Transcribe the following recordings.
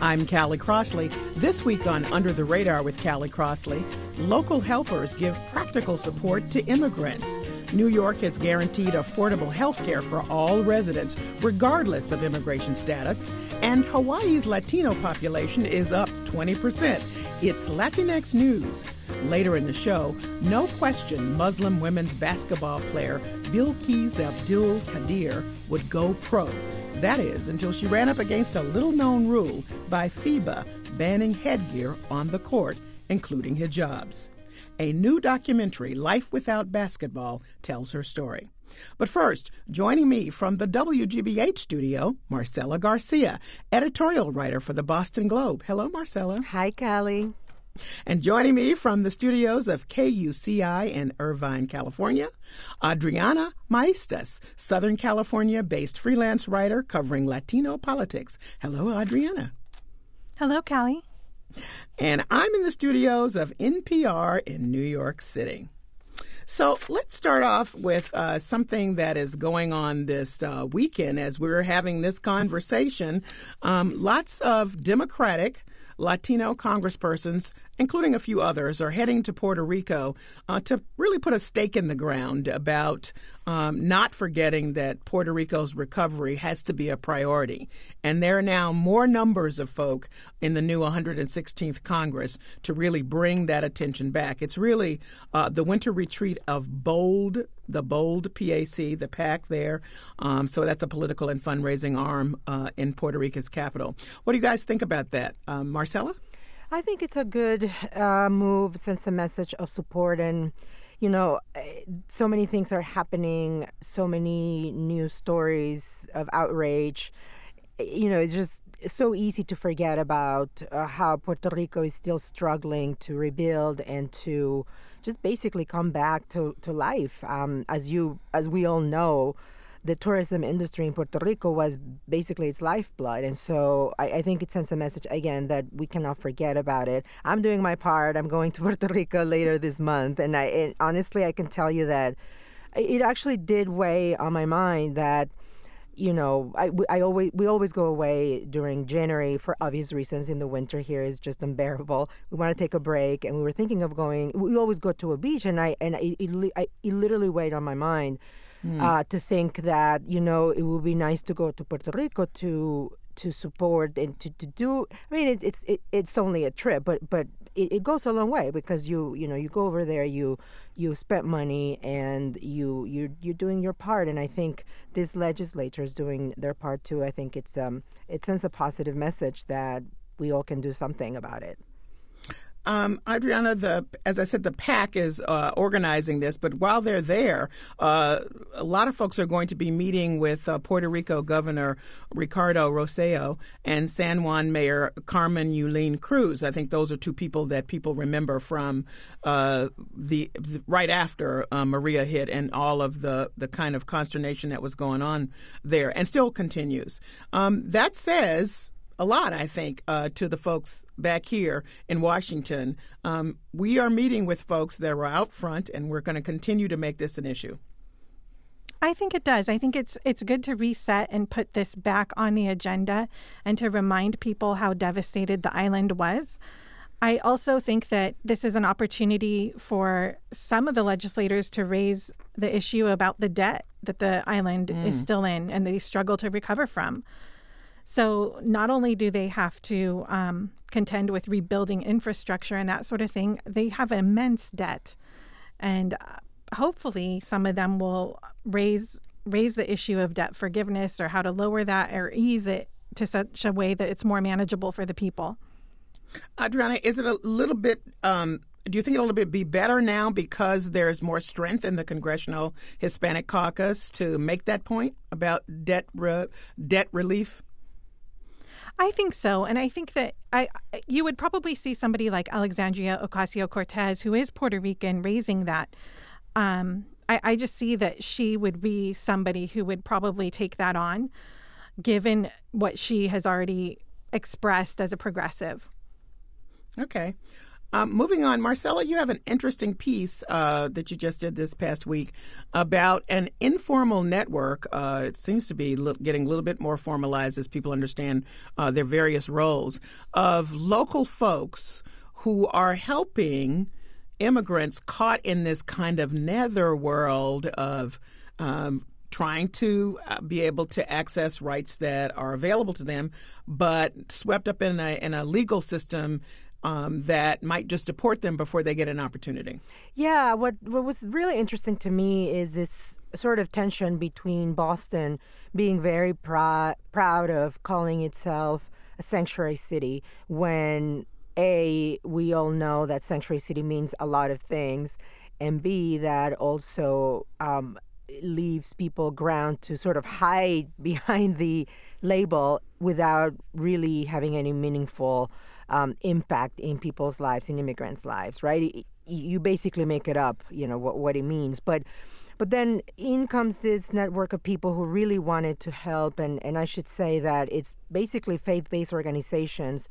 I'm Callie Crossley. This week on Under the Radar with Callie Crossley, local helpers give practical support to immigrants. New York has guaranteed affordable health care for all residents, regardless of immigration status, and Hawaii's Latino population is up 20%. It's Latinx News. Later in the show, no question Muslim women's basketball player Bilquis Abdul Qadir would go pro. That is, until she ran up against a little known rule by FIBA banning headgear on the court, including hijabs. A new documentary, Life Without Basketball, tells her story. But first, joining me from the WGBH studio, Marcela Garcia, editorial writer for the Boston Globe. Hello, Marcela. Hi, Callie. And joining me from the studios of KUCI in Irvine, California, Adriana Maestas, Southern California based freelance writer covering Latino politics. Hello, Adriana. Hello, Callie. And I'm in the studios of NPR in New York City. So let's start off with uh, something that is going on this uh, weekend as we're having this conversation. Um, lots of Democratic Latino congresspersons, including a few others, are heading to Puerto Rico uh, to really put a stake in the ground about um, not forgetting that Puerto Rico's recovery has to be a priority. And there are now more numbers of folk in the new 116th Congress to really bring that attention back. It's really uh, the winter retreat of BOLD, the BOLD PAC, the PAC there. Um, so that's a political and fundraising arm uh, in Puerto Rico's capital. What do you guys think about that? Um, Marcela? I think it's a good uh, move, sends a message of support and you know, eh, so many things are happening, so many news stories of outrage. Eh, you know, it's just so easy to forget about uh, how Puerto Rico is still struggling to rebuild and to just basically come back to, to life. Um, as you, as we all know, the tourism industry in Puerto Rico was basically its lifeblood. And so I, I, think it sends a message again that we cannot forget about it. I'm doing my part. I'm going to Puerto Rico later this month. And I and honestly, I can tell you that it actually did weigh on my mind that you know, I, I always we always go away during January for obvious reasons. In the winter here is just unbearable. We want to take a break, and we were thinking of going. We always go to a beach, and I and it, it, it literally weighed on my mind mm. uh, to think that you know it would be nice to go to Puerto Rico to to support and to, to do. I mean, it's it's it, it's only a trip, but but it, it, goes a long way because you you know you go over there, you you spent money and you you you're doing your part, and I think this legislature is doing their part too. I think it's um it sends a positive message that we all can do something about it. Um, Adriana, the as I said, the PAC is uh, organizing this, but while they're there, uh, a lot of folks are going to be meeting with uh, Puerto Rico Governor Ricardo Rosselló and San Juan Mayor Carmen Yulín Cruz. I think those are two people that people remember from uh, the, the, right after uh, Maria hit and all of the the kind of consternation that was going on there, and still continues. Um, that says a lot, I think, uh, to the folks back here in Washington. Um, we are meeting with folks that are out front, and we're going to continue to make this an issue. I think it does. I think it's it's good to reset and put this back on the agenda and to remind people how devastated the island was. I also think that this is an opportunity for some of the legislators to raise the issue about the debt that the island mm. is still in and they struggle to recover from. So not only do they have to um, contend with rebuilding infrastructure and that sort of thing, they have an immense debt, and uh, hopefully some of them will raise raise the issue of debt forgiveness or how to lower that or ease it to such a way that it's more manageable for the people. Adriana, is it a little bit? Um, do you think it'll be better now because there's more strength in the Congressional Hispanic Caucus to make that point about debt re- debt relief? I think so, and I think that I you would probably see somebody like Alexandria Ocasio Cortez, who is Puerto Rican, raising that. Um, I, I just see that she would be somebody who would probably take that on, given what she has already expressed as a progressive. Okay. Um, moving on, Marcela, you have an interesting piece uh, that you just did this past week about an informal network. Uh, it seems to be getting a little bit more formalized as people understand uh, their various roles of local folks who are helping immigrants caught in this kind of nether world of um, trying to uh, be able to access rights that are available to them, but swept up in a, in a legal system um, that might just deport them before they get an opportunity. Yeah, what what was really interesting to me is this sort of tension between Boston being very pr- proud of calling itself a sanctuary city when a we all know that sanctuary city means a lot of things, and b that also um, leaves people ground to sort of hide behind the label without really having any meaningful um, impact in people's lives, in immigrants' lives, right? You basically make it up, you know, what, what it means. But but then in comes this network of people who really wanted to help, and, and I should say that it's basically faith based organizations,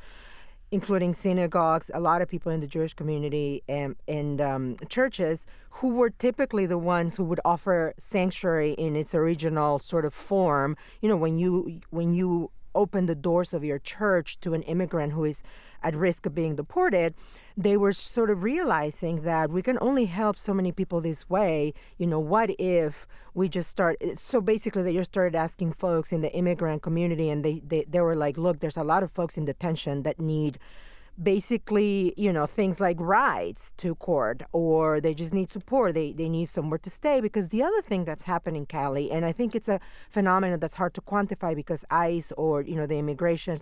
including synagogues, a lot of people in the Jewish community, and, and um, churches who were typically the ones who would offer sanctuary in its original sort of form. You know, when you when you open the doors of your church to an immigrant who is at risk of being deported, they were sort of realizing that we can only help so many people this way. You know, what if we just start? So basically, they just started asking folks in the immigrant community, and they, they, they were like, look, there's a lot of folks in detention that need basically, you know, things like rides to court or they just need support. They, they need somewhere to stay. Because the other thing that's happening, Callie, and I think it's a phenomenon that's hard to quantify because ICE or, you know, the immigration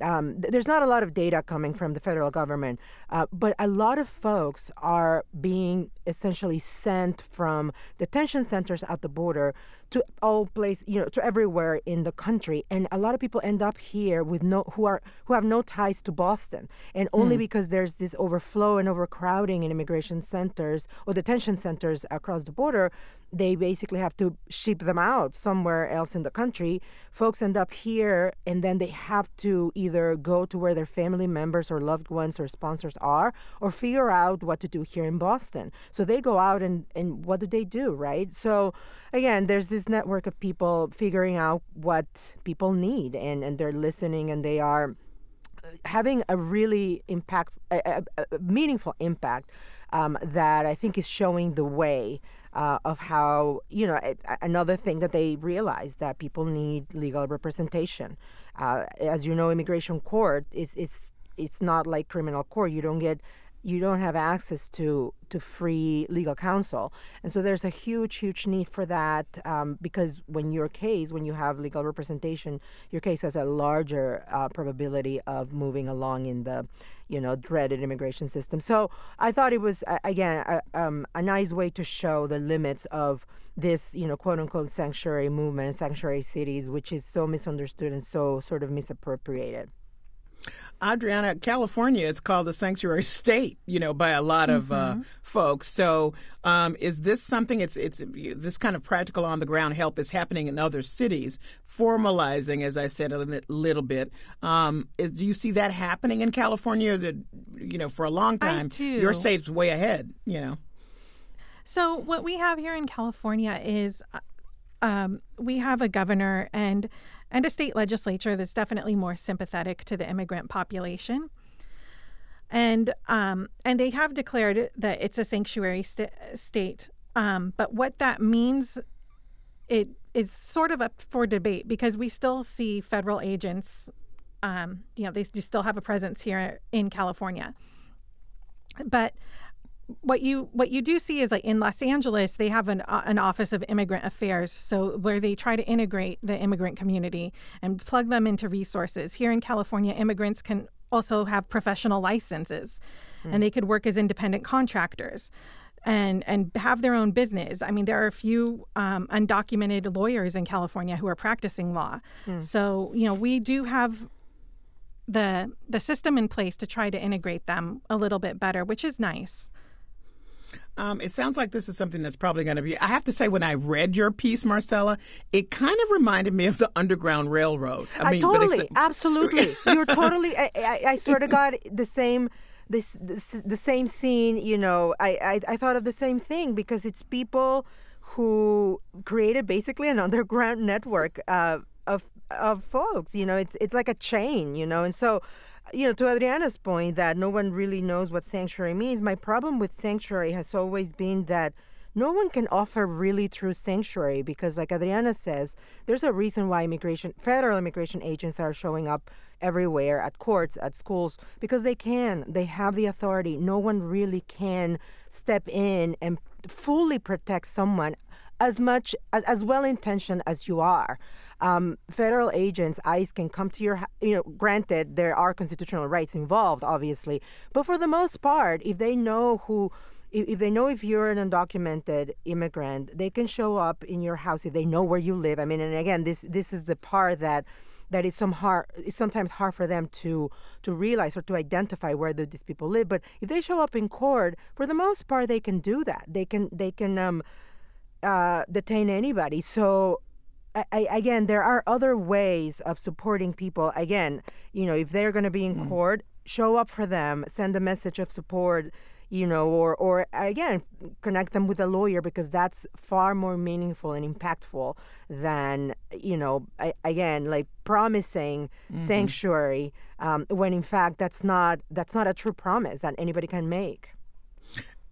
um, there's not a lot of data coming from the federal government, uh, but a lot of folks are being essentially sent from detention centers at the border to all place, you know, to everywhere in the country, and a lot of people end up here with no who are who have no ties to Boston, and only mm. because there's this overflow and overcrowding in immigration centers or detention centers across the border, they basically have to ship them out somewhere else in the country. Folks end up here, and then they have to either go to where their family members or loved ones or sponsors are, or figure out what to do here in Boston. So they go out and, and what do they do, right? So again, there's this network of people figuring out what people need and, and they're listening and they are uh, having a really impact, a, a, a meaningful impact um, that I think is showing the way uh, of how you know another thing that they realize that people need legal representation. Uh, as you know, immigration court is is it's not like criminal court. You don't get you don't have access to to free legal counsel. And so there's a huge huge need for that um, because when your case when you have legal representation your case has a larger uh, probability of moving along in the you know dreaded immigration system. So i thought it was again a, um, a nice way to show the limits of this you know quote unquote sanctuary movement sanctuary cities which is so misunderstood and so sort of misappropriated Adriana, California is called the sanctuary state, you know, by a lot of uh, mm-hmm. uh, folks. So, um, is this something? It's it's this kind of practical on the ground help is happening in other cities, formalizing, as I said a little bit. Um, is, do you see that happening in California? That you know, for a long time, your state's way ahead. You know. So what we have here in California is, uh, um, we have a governor and and a state legislature that's definitely more sympathetic to the immigrant population. And um, and they have declared that it's a sanctuary st- state. Um, but what that means, it is sort of up for debate because we still see federal agents. Um, you know, they still have a presence here in California. But what you what you do see is like in Los Angeles, they have an uh, an Office of Immigrant Affairs, so where they try to integrate the immigrant community and plug them into resources. Here in California, immigrants can also have professional licenses, mm. and they could work as independent contractors and and have their own business. I mean, there are a few um, undocumented lawyers in California who are practicing law. Mm. So you know, we do have the the system in place to try to integrate them a little bit better, which is nice. Um, it sounds like this is something that's probably going to be. I have to say, when I read your piece, Marcela, it kind of reminded me of the Underground Railroad. I mean, totally, absolutely. You're totally. I, I, I sort of got the same. This, this the same scene. You know, I, I I thought of the same thing because it's people who created basically an underground network uh, of of folks. You know, it's it's like a chain. You know, and so you know, to Adriana's point that no one really knows what sanctuary means, my problem with sanctuary has always been that no one can offer really true sanctuary because, like Adriana says, there's a reason why immigration, federal immigration agents are showing up everywhere at courts, at schools, because they can. They have the authority. No one really can step in and fully protect someone as much as, as well intentioned as you are um, federal agents, ICE, can come to your, you know, granted, there are constitutional rights involved, obviously, but for the most part, if they know who, if they know if you're an undocumented immigrant, they can show up in your house if they know where you live. I mean, and again, this this is the part that that is some hard is sometimes hard for them to to realize or to identify where the, these people live. But if they show up in court, for the most part, they can do that. They can they can um, uh, detain anybody. So I, again, there are other ways of supporting people. Again, you know, if they're going to be in mm. court, show up for them, send a message of support, you know, or or again, connect them with a lawyer because that's far more meaningful and impactful than you know, I, again, like promising mm-hmm. sanctuary um, when in fact that's not that's not a true promise that anybody can make.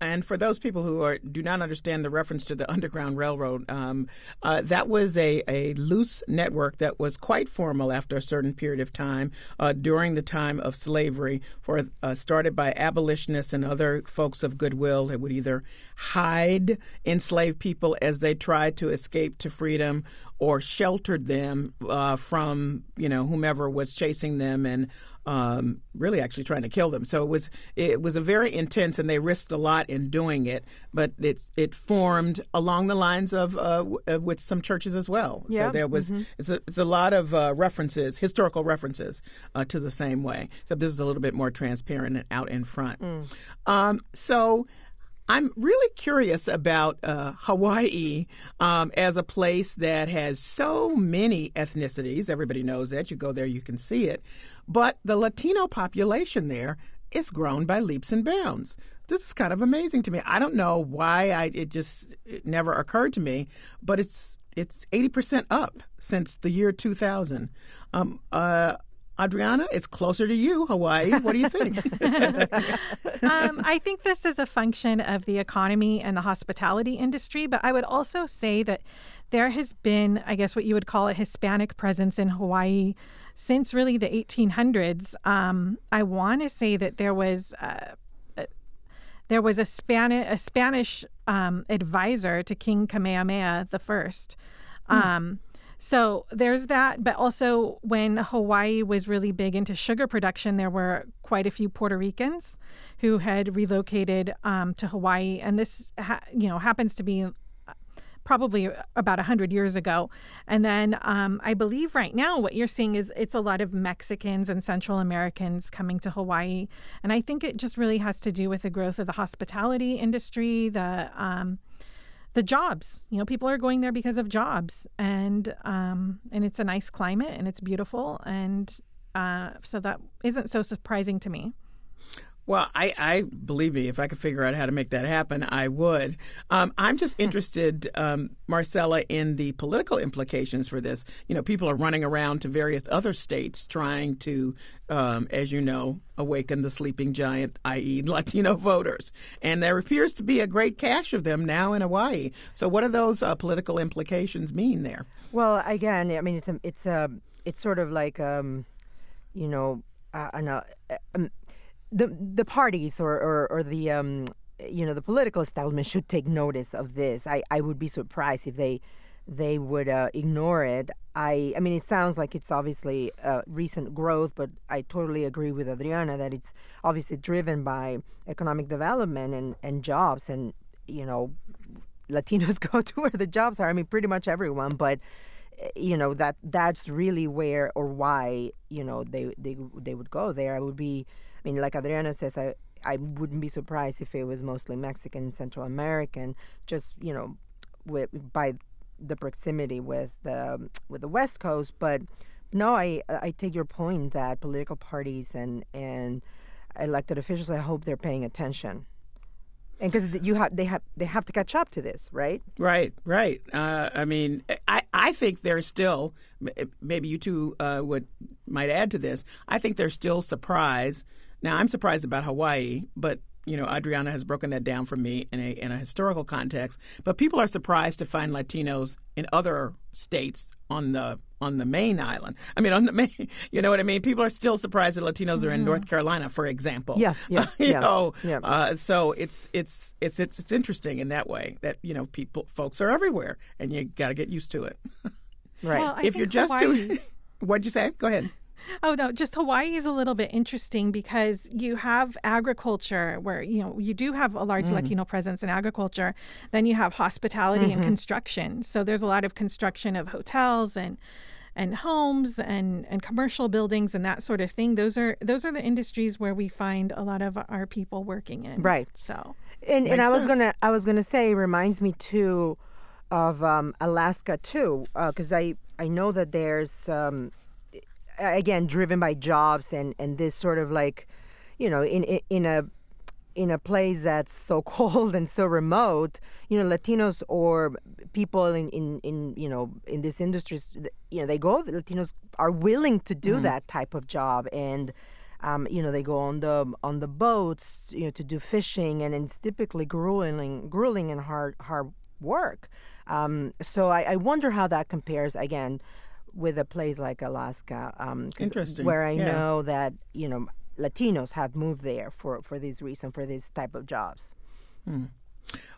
And for those people who are, do not understand the reference to the Underground Railroad, um, uh, that was a, a loose network that was quite formal after a certain period of time uh, during the time of slavery, for uh, started by abolitionists and other folks of goodwill that would either hide enslaved people as they tried to escape to freedom or sheltered them uh, from you know whomever was chasing them and um, really actually trying to kill them. So it was it was a very intense, and they risked a lot in doing it. But it it formed along the lines of uh, uh, with some churches as well. Yeah. So there was mm-hmm. it's, a, it's a lot of uh, references, historical references uh, to the same way. So this is a little bit more transparent and out in front. Mm. Um, so. I'm really curious about uh, Hawaii um, as a place that has so many ethnicities. Everybody knows that. You go there, you can see it. But the Latino population there is grown by leaps and bounds. This is kind of amazing to me. I don't know why I it just it never occurred to me, but it's it's eighty percent up since the year two thousand. Um, uh, Adriana, it's closer to you, Hawaii. What do you think? um, I think this is a function of the economy and the hospitality industry, but I would also say that there has been, I guess, what you would call a Hispanic presence in Hawaii since really the 1800s. Um, I want to say that there was. Uh, there was a Spanish a Spanish um, advisor to King Kamehameha the first. Hmm. Um, so there's that, but also when Hawaii was really big into sugar production, there were quite a few Puerto Ricans who had relocated um, to Hawaii, and this ha- you know happens to be probably about 100 years ago. And then um, I believe right now what you're seeing is it's a lot of Mexicans and Central Americans coming to Hawaii. And I think it just really has to do with the growth of the hospitality industry, the um, the jobs. You know, people are going there because of jobs, and um, and it's a nice climate and it's beautiful, and uh, so that isn't so surprising to me. Well, I, I believe me, if I could figure out how to make that happen, I would. Um, I'm just hmm. interested, um, Marcela, in the political implications for this. You know, people are running around to various other states trying to, um, as you know, awaken the sleeping giant, i.e., Latino voters. And there appears to be a great cache of them now in Hawaii. So, what do those uh, political implications mean there? Well, again, I mean, it's a, it's a, it's sort of like, um, you know, uh, an, uh, um, the the parties or or, or the um, you know the political establishment should take notice of this. I, I would be surprised if they they would uh, ignore it. I I mean it sounds like it's obviously uh, recent growth, but I totally agree with Adriana that it's obviously driven by economic development and, and jobs and you know Latinos go to where the jobs are. I mean pretty much everyone, but eh, you know that that's really where or why you know they they they would go there. I would be mean like Adriana says I I wouldn't be surprised if it was mostly Mexican, Central American, just you know, with by the proximity with the with the West Coast. But no, I I take your point that political parties and and elected officials, I hope they're paying attention. And because you have, they have, they have to catch up to this, right? Right, right. Uh, I mean, I, I think they're still, maybe you two uh, would might add to this. I think they're still surprise now, I'm surprised about Hawaii, but you know, Adriana has broken that down for me in a in a historical context. But people are surprised to find Latinos in other states on the on the main island. I mean, on the main, you know what I mean. People are still surprised that Latinos mm-hmm. are in North Carolina, for example. Yeah, yeah, you yeah, know. Yeah. Uh, so it's it's it's it's it's interesting in that way that you know people folks are everywhere, and you got to get used to it. right. Well, if you're just Hawaii... doing, what'd you say? Go ahead. Oh no, just Hawaii is a little bit interesting because you have agriculture where you know you do have a large mm. Latino presence in agriculture. Then you have hospitality mm-hmm. and construction. So there's a lot of construction of hotels and and homes and and commercial buildings and that sort of thing. Those are those are the industries where we find a lot of our people working in. Right. So and and I was gonna I was gonna say it reminds me too of um, Alaska too because uh, I I know that there's um, again driven by jobs and and this sort of like you know in in, in a in a place that's so cold and so remote, you know, Latinos or people in, in, in you know in these industries, you know, they go. The Latinos are willing to do mm-hmm. that type of job, and um, you know, they go on the on the boats, you know, to do fishing, and it's typically grueling, grueling and hard hard work. Um, so I, I wonder how that compares again with a place like Alaska. Um, Interesting. Where I yeah. know that you know Latinos have moved there for for this reason for this type of jobs. Hmm.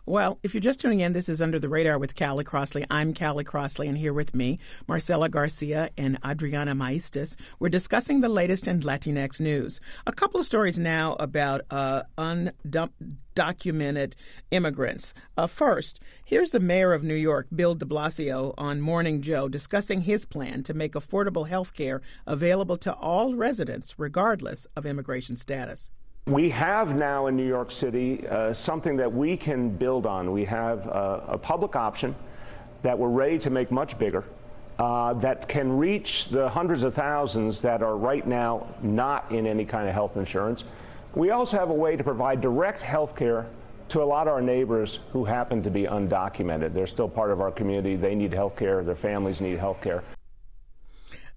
Well, if you're just tuning in, this is Under the Radar with Callie Crossley. I'm Callie Crossley, and here with me, Marcela Garcia and Adriana Maestas. We're discussing the latest in Latinx news. A couple of stories now about uh, undocumented immigrants. Uh, first, here's the mayor of New York, Bill de Blasio, on Morning Joe, discussing his plan to make affordable health care available to all residents, regardless of immigration status. We have now in New York City uh, something that we can build on. We have uh, a public option that we're ready to make much bigger. Uh, that can reach the hundreds of thousands that are right now not in any kind of health insurance. We also have a way to provide direct health care to a lot of our neighbors who happen to be undocumented. They're still part of our community. They need health care. Their families need health care.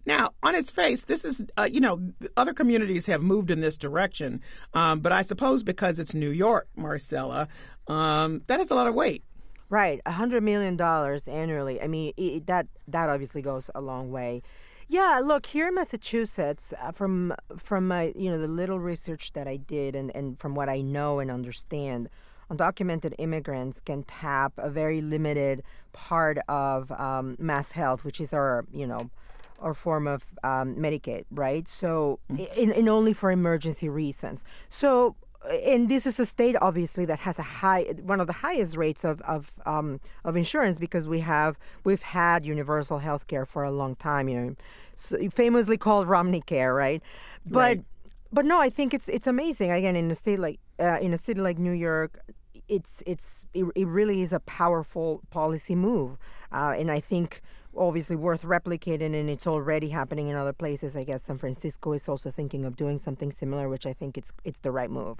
Now, on its face, this is, uh, you know, other communities have moved in this direction. Um, but I suppose because it's New York, Marcela, um, that is a lot of weight. Right, a hundred million dollars annually. I mean, it, that that obviously goes a long way. Yeah, look here in Massachusetts, uh, from from my you know the little research that I did, and and from what I know and understand, undocumented immigrants can tap a very limited part of um, MassHealth, which is our you know or form of um, Medicaid, right? So, mm-hmm. in, in only for emergency reasons. So, and this is a state obviously that has a high one of the highest rates of of um, of insurance because we have we've had universal health care for a long time you know so famously called Romney care right but right. but no I think it's it's amazing again in a state like uh, in a city like New York it's it's it, it really is a powerful policy move uh, and I think obviously worth replicating and it's already happening in other places. I guess San Francisco is also thinking of doing something similar, which I think it's it's the right move.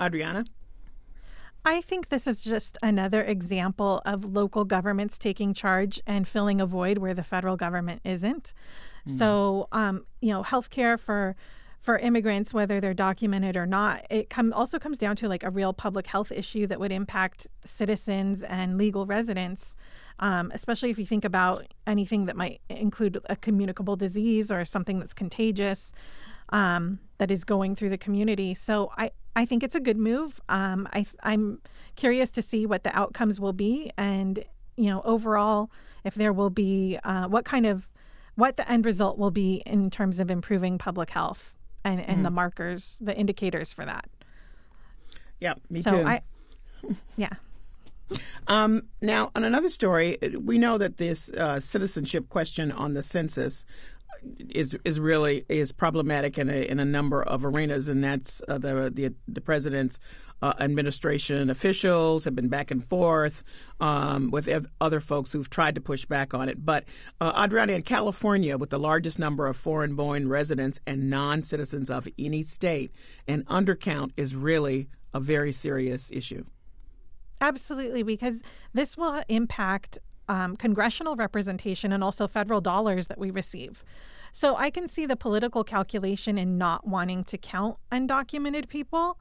Adriana? I think this is just another example of local governments taking charge and filling a void where the federal government isn't. Mm. So, um, you know, healthcare for for immigrants, whether they're documented or not, it come, also comes down to like a real public health issue that would impact citizens and legal residents um, especially if you think about anything that might include a communicable disease or something that's contagious um, that is going through the community. So I, I think it's a good move. Um, I, I'm curious to see what the outcomes will be, and you know, overall, if there will be uh, what kind of what the end result will be in terms of improving public health and, and mm. the markers, the indicators for that. Yeah, me so too. I, yeah. Um, now, on another story, we know that this uh, citizenship question on the census is is really is problematic in a in a number of arenas, and that's uh, the the the president's uh, administration officials have been back and forth um, with ev- other folks who've tried to push back on it. But uh, Adriana, in California, with the largest number of foreign-born residents and non-citizens of any state, an undercount is really a very serious issue. Absolutely, because this will impact um, congressional representation and also federal dollars that we receive. So I can see the political calculation in not wanting to count undocumented people,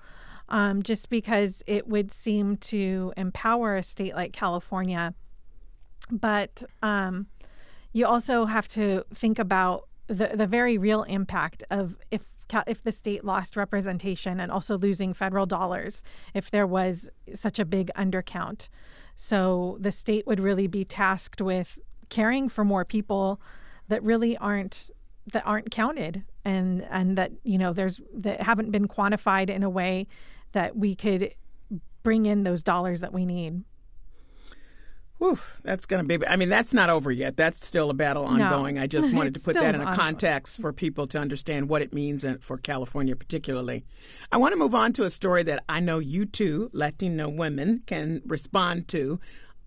um, just because it would seem to empower a state like California. But um, you also have to think about the the very real impact of if if the state lost representation and also losing federal dollars if there was such a big undercount. So the state would really be tasked with caring for more people that really aren't that aren't counted and and that you know there's that haven't been quantified in a way that we could bring in those dollars that we need. Whew, that's going to be. I mean, that's not over yet. That's still a battle ongoing. No, I just wanted to put that in a context for people to understand what it means for California, particularly. I want to move on to a story that I know you two Latino women can respond to.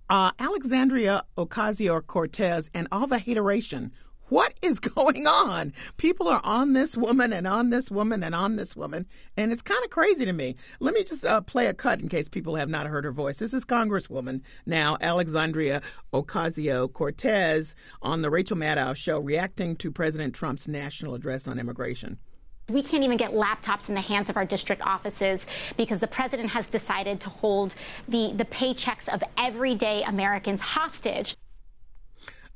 Uh, Alexandria Ocasio Cortez and all the hateration what is going on? People are on this woman and on this woman and on this woman, and it's kind of crazy to me. Let me just uh, play a cut in case people have not heard her voice. This is Congresswoman now Alexandria Ocasio Cortez on the Rachel Maddow show reacting to President Trump's national address on immigration. We can't even get laptops in the hands of our district offices because the president has decided to hold the, the paychecks of everyday Americans hostage.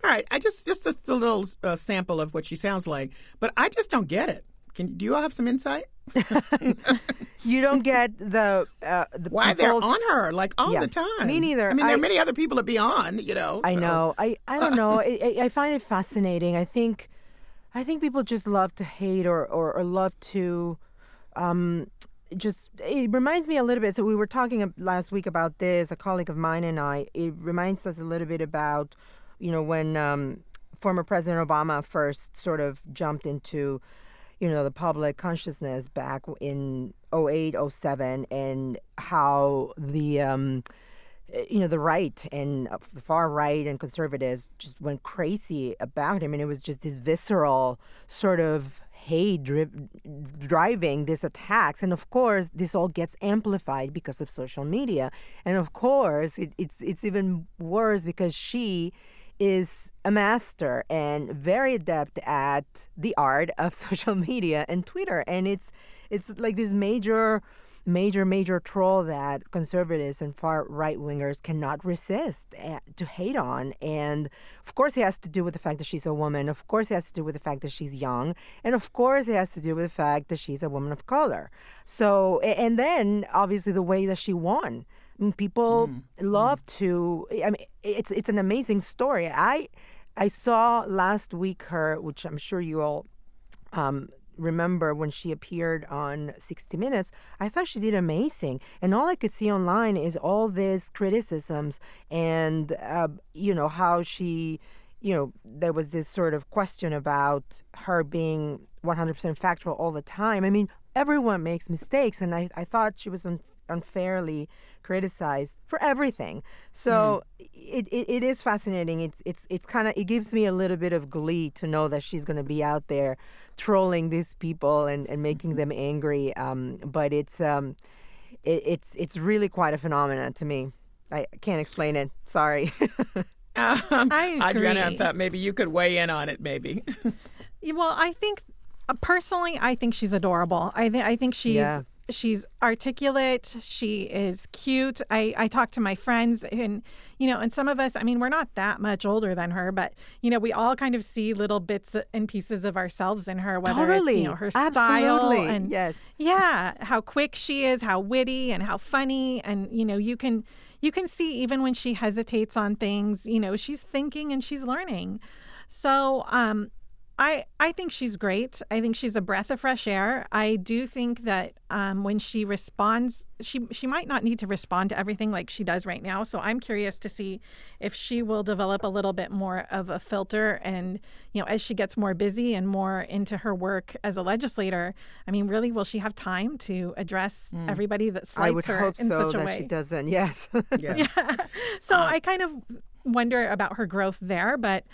All right, I just just just a little uh, sample of what she sounds like, but I just don't get it. Can do you all have some insight? you don't get the uh, the why they're on her like all yeah, the time. Me neither. I mean, there I, are many other people to be on. You know. I so. know. I I don't know. I, I find it fascinating. I think I think people just love to hate or or, or love to. Um, just it reminds me a little bit. So we were talking last week about this. A colleague of mine and I. It reminds us a little bit about you know, when um, former President Obama first sort of jumped into, you know, the public consciousness back in 08, 07, and how the, um, you know, the right and the far right and conservatives just went crazy about him. And it was just this visceral sort of hate dri- driving these attacks. And of course, this all gets amplified because of social media. And of course, it, it's, it's even worse because she is a master and very adept at the art of social media and Twitter. And it's it's like this major major major troll that conservatives and far right wingers cannot resist eh, to hate on. And of course it has to do with the fact that she's a woman. Of course it has to do with the fact that she's young. And of course it has to do with the fact that she's a woman of color. So and then obviously the way that she won people mm. love to. I mean, it's it's an amazing story. I I saw last week her, which I'm sure you all um, remember when she appeared on 60 Minutes. I thought she did amazing, and all I could see online is all these criticisms and uh, you know how she. You know, there was this sort of question about her being 100% factual all the time. I mean, everyone makes mistakes, and I, I thought she was un- unfairly criticized for everything. So mm. it, it, it is fascinating. It's it's it's kind of it gives me a little bit of glee to know that she's going to be out there trolling these people and, and making mm-hmm. them angry. Um, but it's um, it, it's it's really quite a phenomenon to me. I can't explain it. Sorry. um, I agree. Adriana, I thought maybe you could weigh in on it. Maybe. well, I think uh, personally, I think she's adorable. I think I think she's yeah. She's articulate. She is cute. I, I talk to my friends and, you know, and some of us, I mean, we're not that much older than her, but, you know, we all kind of see little bits and pieces of ourselves in her, whether totally. it's, you know, her Absolutely. style and, yes. yeah, how quick she is, how witty and how funny. And, you know, you can, you can see even when she hesitates on things, you know, she's thinking and she's learning. So, um, I I think she's great. I think she's a breath of fresh air. I do think that um, when she responds, she she might not need to respond to everything like she does right now. So I'm curious to see if she will develop a little bit more of a filter, and you know, as she gets more busy and more into her work as a legislator. I mean, really, will she have time to address mm. everybody that slights I would her hope in so such a that way? She doesn't. Yes. yeah. yeah. So uh, I kind of wonder about her growth there, but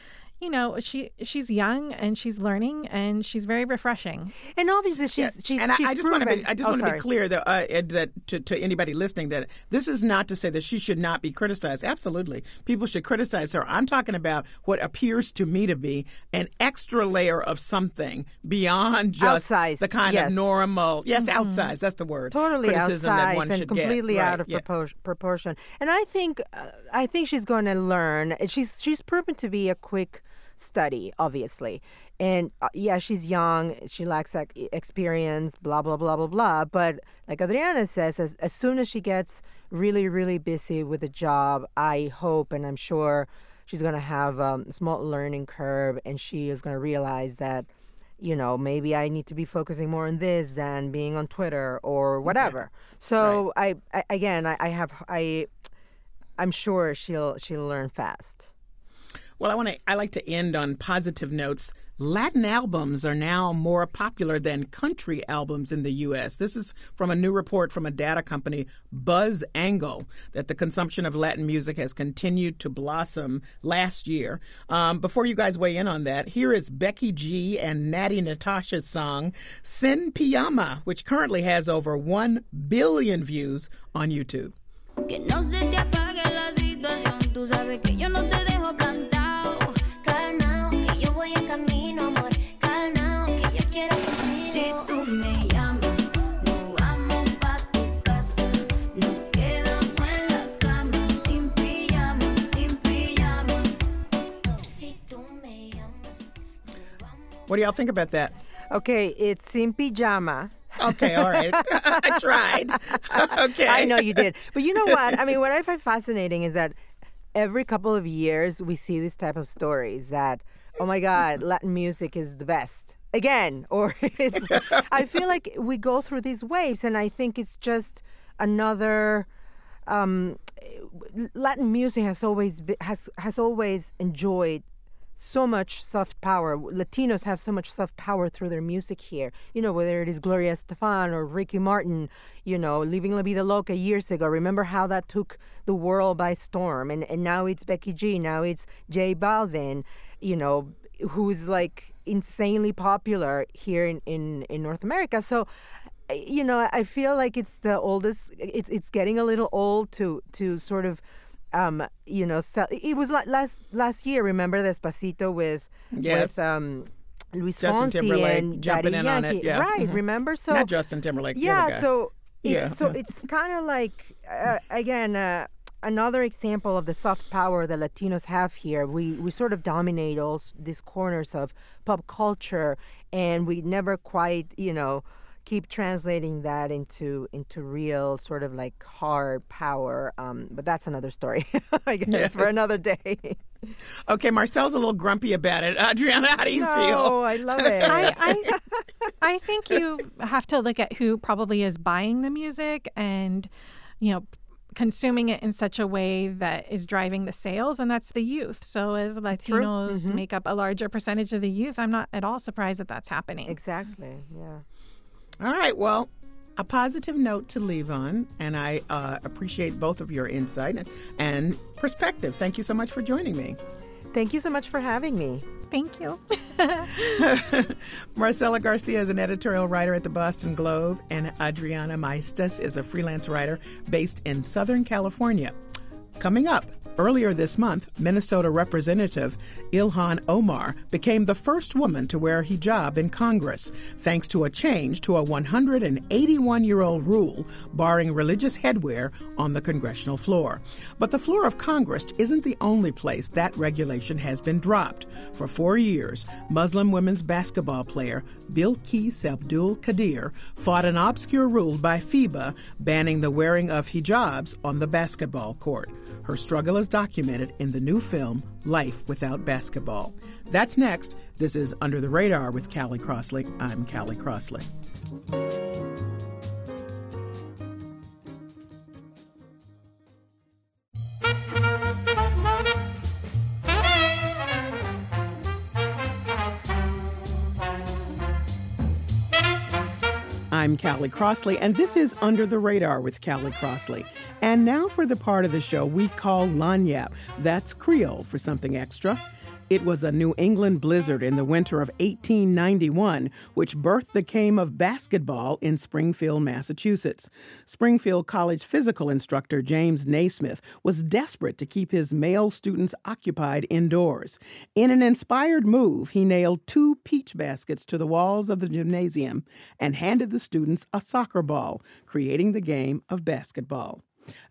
you know, she she's young and she's learning and she's very refreshing. And obviously, she's yeah. she's. And she's I, I just want to be I just oh, want to be clear that uh, that to, to anybody listening that this is not to say that she should not be criticized. Absolutely, people should criticize her. I'm talking about what appears to me to be an extra layer of something beyond just outsized. the kind yes. of normal. Yes, mm-hmm. outsized. That's the word. Totally criticism outsized that one and should completely get. out right. of yeah. propor- proportion. And I think uh, I think she's going to learn. She's she's proven to be a quick study, obviously. And uh, yeah, she's young, she lacks like, experience, blah, blah, blah, blah, blah. But like Adriana says, as, as soon as she gets really, really busy with the job, I hope and I'm sure she's going to have um, a small learning curve and she is going to realize that, you know, maybe I need to be focusing more on this than being on Twitter or whatever. Okay. So right. I, I, again, I, I have, I, I'm sure she'll, she'll learn fast. Well, I want to. I like to end on positive notes. Latin albums are now more popular than country albums in the U.S. This is from a new report from a data company, Buzz Angle, that the consumption of Latin music has continued to blossom last year. Um, before you guys weigh in on that, here is Becky G and Natti Natasha's song "Sin Pijama," which currently has over one billion views on YouTube. What do y'all think about that? Okay, it's Sin Pijama. Okay, all right. I tried. okay. I know you did. But you know what? I mean, what I find fascinating is that every couple of years we see this type of stories that, oh my God, Latin music is the best. Again, or it's, I feel like we go through these waves, and I think it's just another. Um, Latin music has always been, has has always enjoyed so much soft power. Latinos have so much soft power through their music here. You know, whether it is Gloria Estefan or Ricky Martin, you know, Leaving La Vida Loca years ago. Remember how that took the world by storm? And, and now it's Becky G, now it's J Balvin, you know, who's like insanely popular here in, in, in North America. So, you know, I feel like it's the oldest, it's, it's getting a little old to, to sort of um, you know, so it was like last last year. Remember Despacito with yes. with um, Luis Justin Fonsi Timberlake and jumping Daddy in Yankee. on it. Yeah. Right. Mm-hmm. Remember? So not Justin Timberlake. Yeah. So it's yeah. so it's kind of like uh, again. Uh, Another example of the soft power that Latinos have here. We we sort of dominate all these corners of pop culture, and we never quite, you know, keep translating that into into real sort of like hard power. Um, but that's another story, I guess, yes. for another day. okay, Marcel's a little grumpy about it. Adriana, how do you no, feel? Oh, I love it. I, I, I think you have to look at who probably is buying the music and, you know, consuming it in such a way that is driving the sales, and that's the youth. So, as Latinos mm-hmm. make up a larger percentage of the youth, I'm not at all surprised that that's happening. Exactly. Yeah. All right. Well, a positive note to leave on, and I uh, appreciate both of your insight and, and perspective. Thank you so much for joining me. Thank you so much for having me. Thank you. Marcela Garcia is an editorial writer at the Boston Globe, and Adriana Maestas is a freelance writer based in Southern California. Coming up, Earlier this month, Minnesota Representative Ilhan Omar became the first woman to wear a hijab in Congress, thanks to a change to a 181 year old rule barring religious headwear on the congressional floor. But the floor of Congress isn't the only place that regulation has been dropped. For four years, Muslim women's basketball player Bilquis Abdul Qadir fought an obscure rule by FIBA banning the wearing of hijabs on the basketball court. Her struggle is documented in the new film, Life Without Basketball. That's next. This is Under the Radar with Callie Crossley. I'm Callie Crossley. Callie Crossley, and this is Under the Radar with Callie Crossley. And now for the part of the show we call Lagniappe. That's Creole for something extra. It was a New England blizzard in the winter of 1891 which birthed the game of basketball in Springfield, Massachusetts. Springfield College physical instructor James Naismith was desperate to keep his male students occupied indoors. In an inspired move, he nailed two peach baskets to the walls of the gymnasium and handed the students a soccer ball, creating the game of basketball.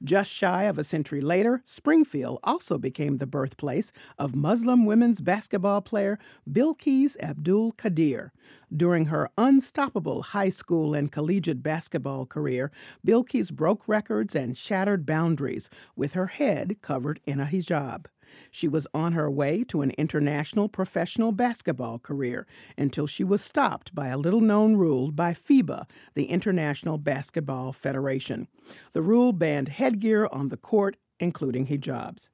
Just shy of a century later, Springfield also became the birthplace of Muslim women's basketball player Bilquis Abdul Qadir. During her unstoppable high school and collegiate basketball career, Bilquis broke records and shattered boundaries with her head covered in a hijab. She was on her way to an international professional basketball career until she was stopped by a little known rule by FIBA, the International Basketball Federation. The rule banned headgear on the court, including hijabs.